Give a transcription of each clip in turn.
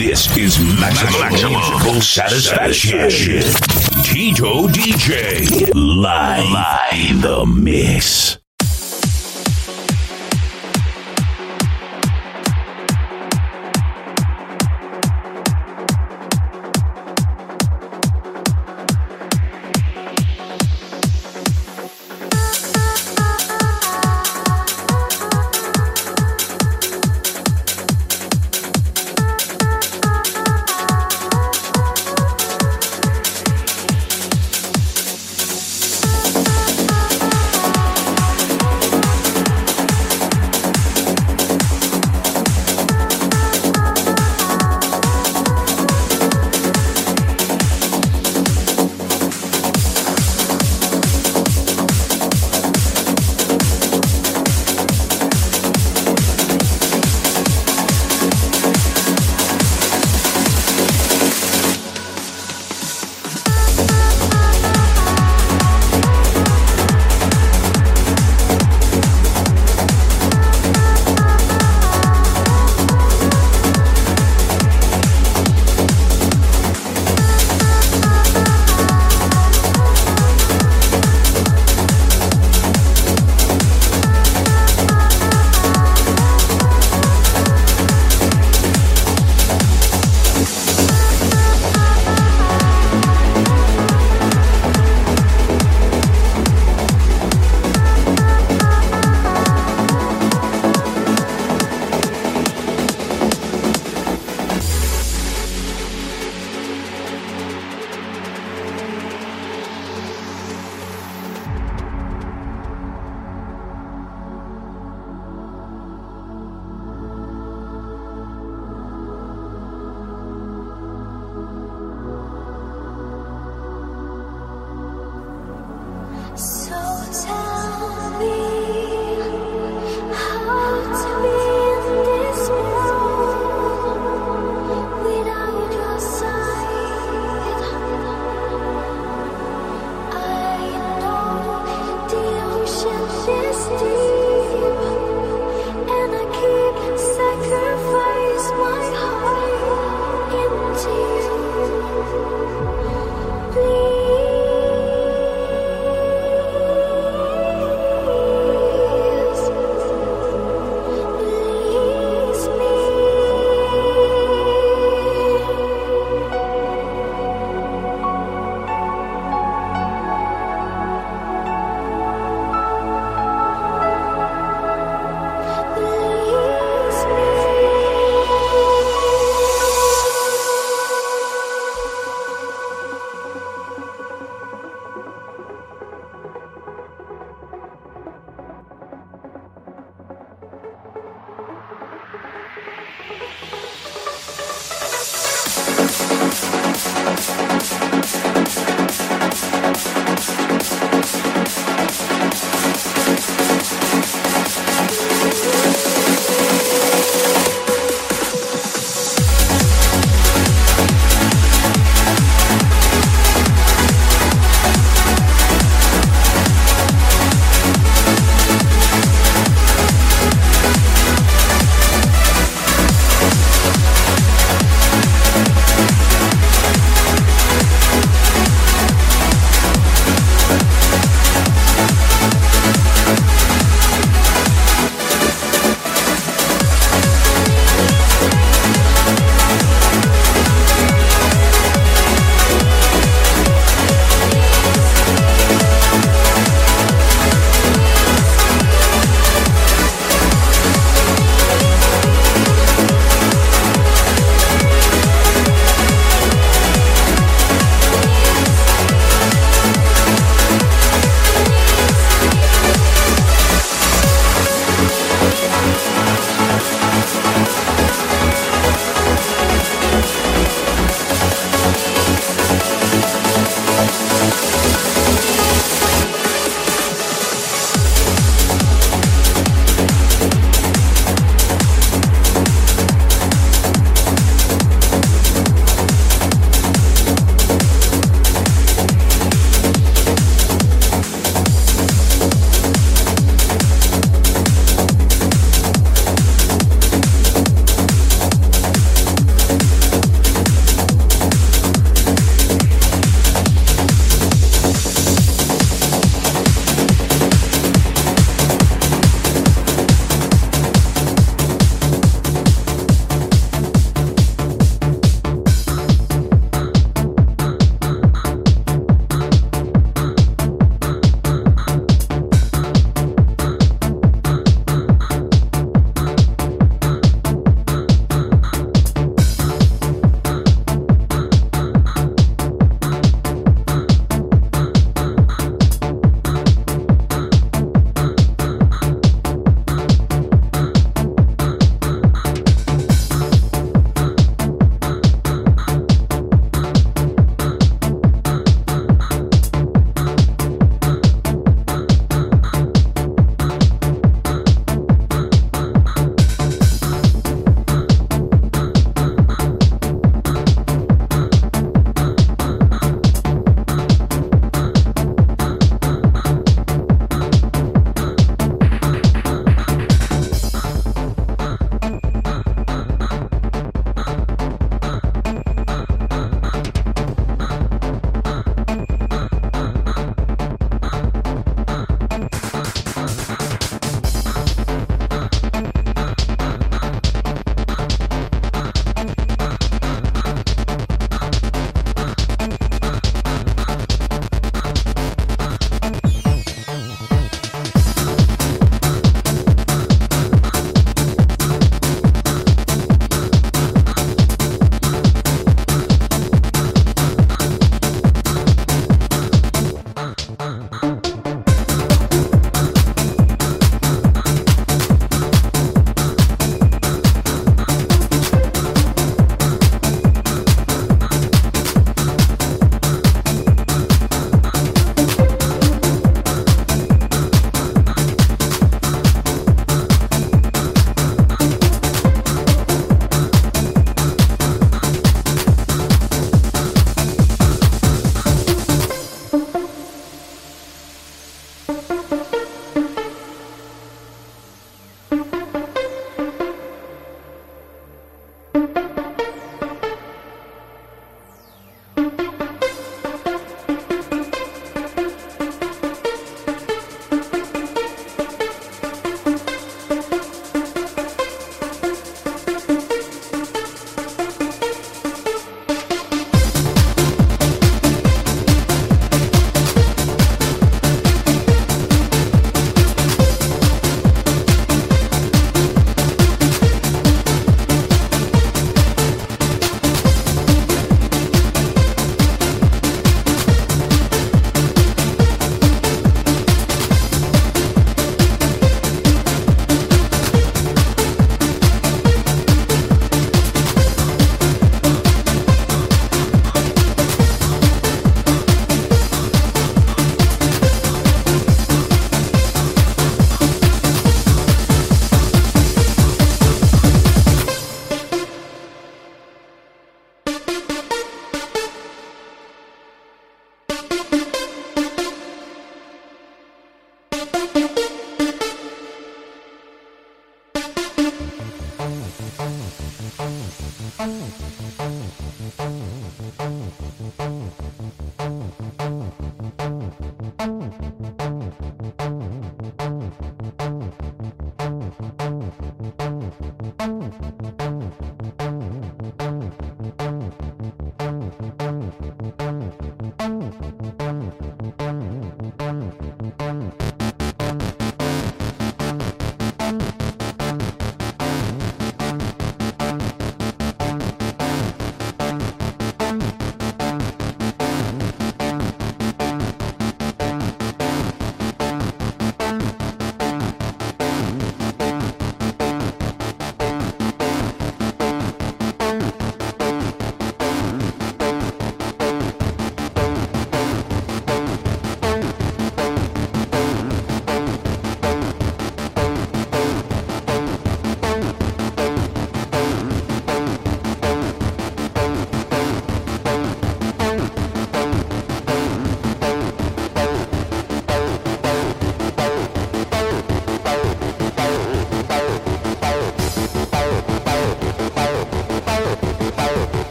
This is maximum, maximum satisfaction. Tito DJ live, live the mix.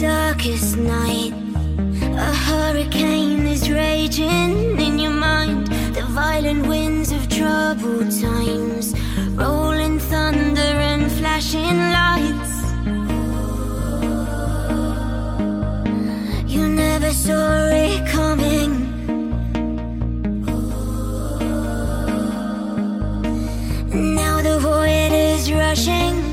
Darkest night, a hurricane is raging in your mind. The violent winds of troubled times, rolling thunder and flashing lights. You never saw it coming. Now the void is rushing.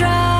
I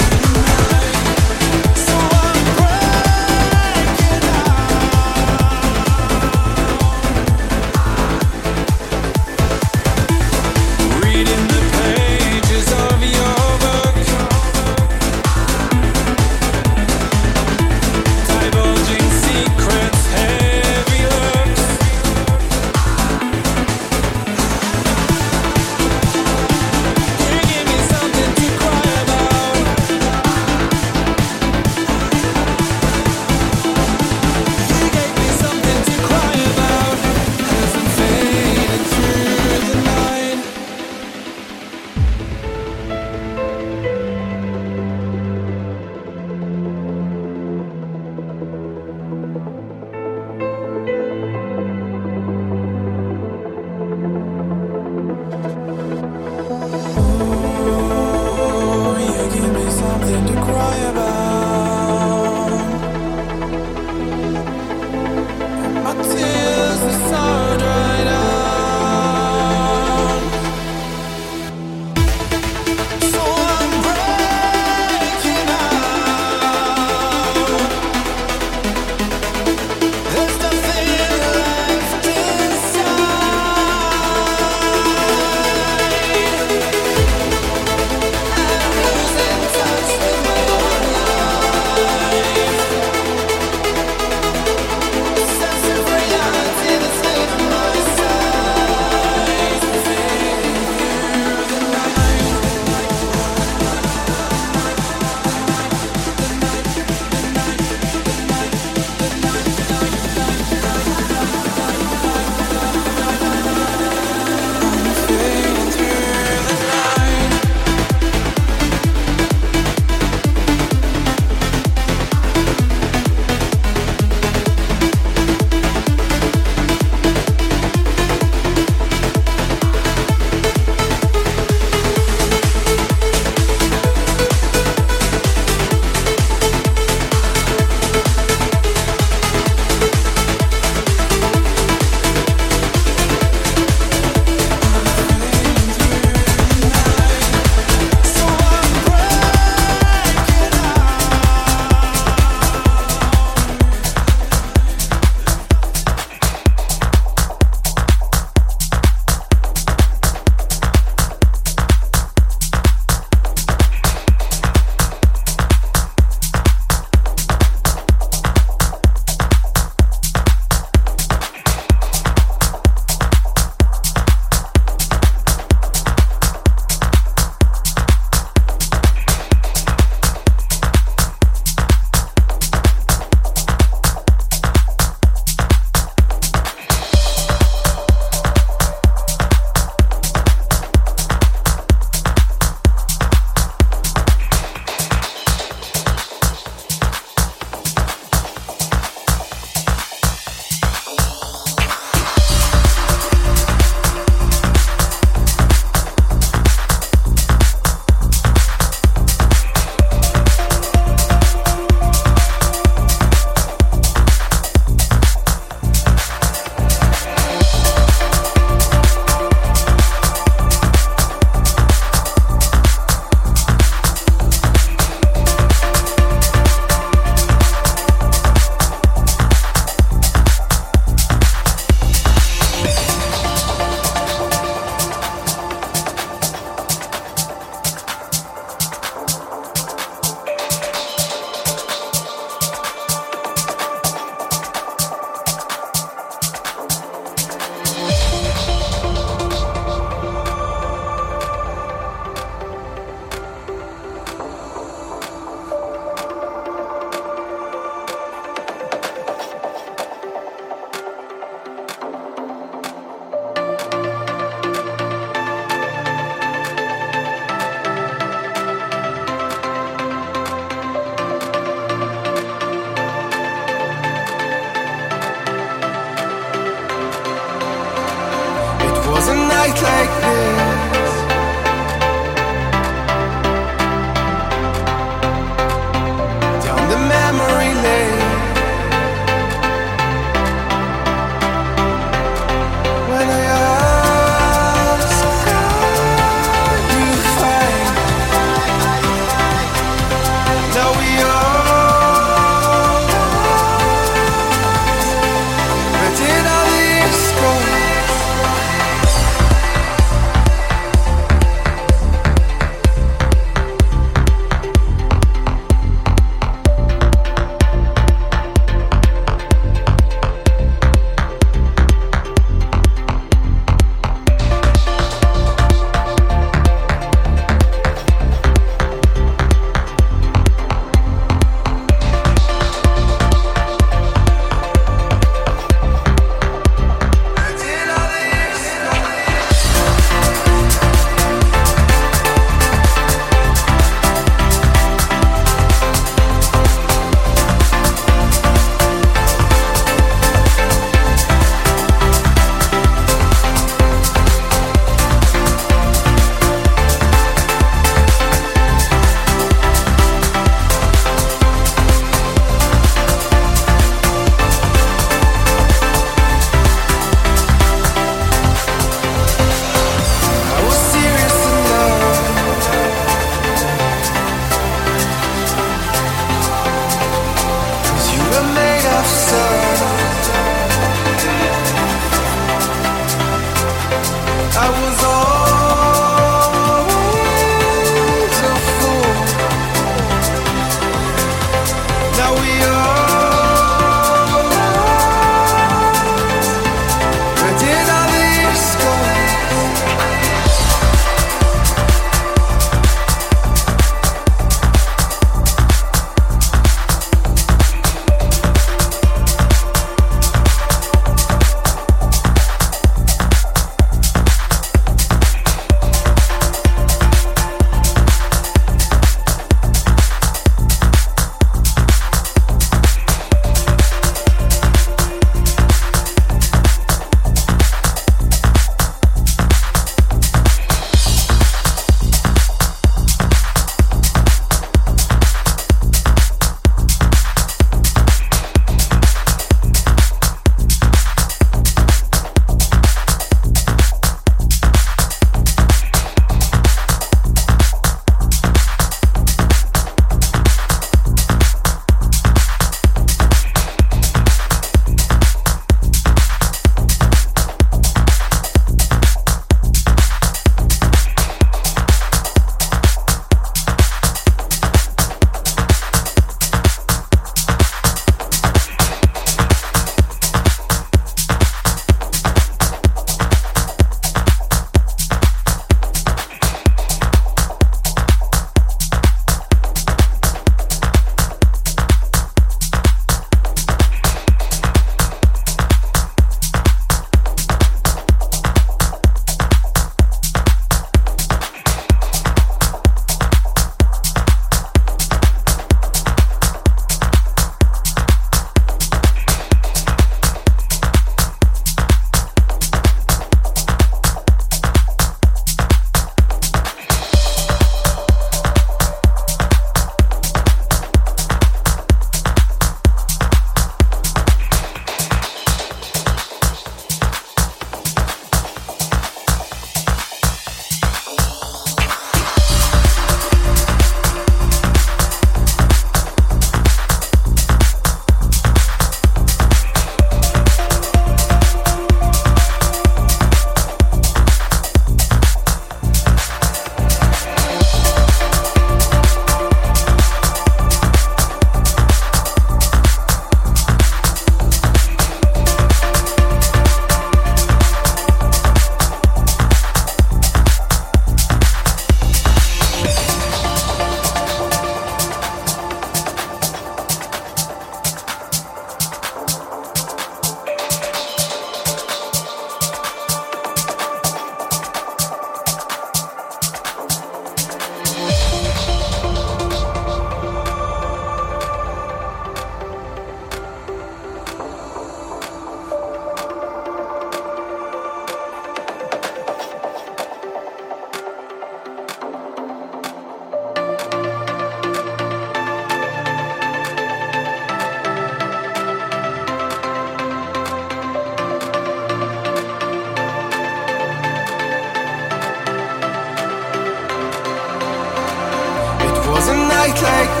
night like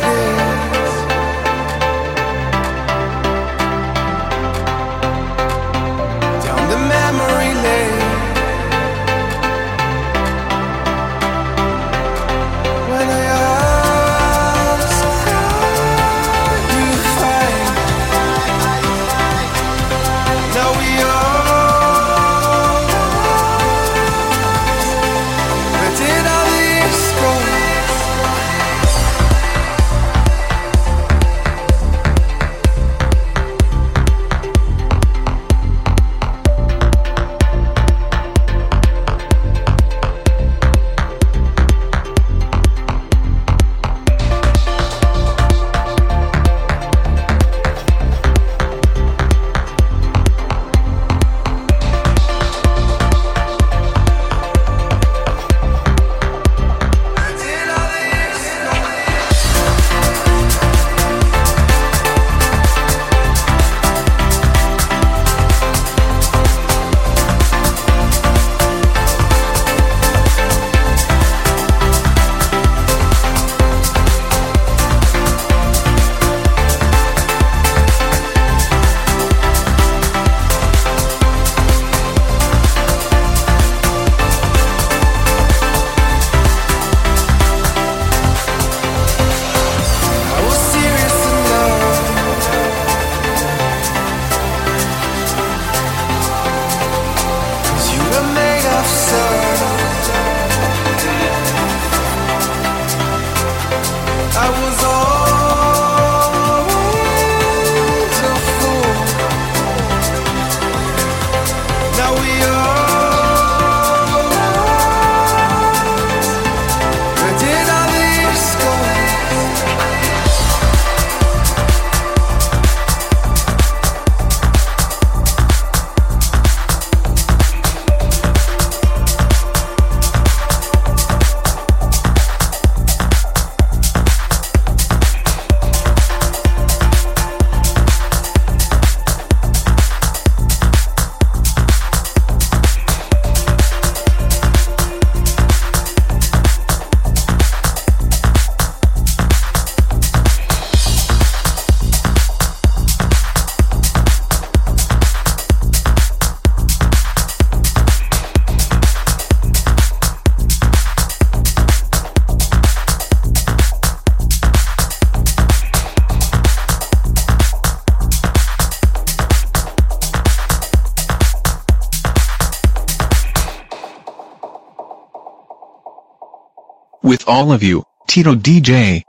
With all of you, Tito DJ.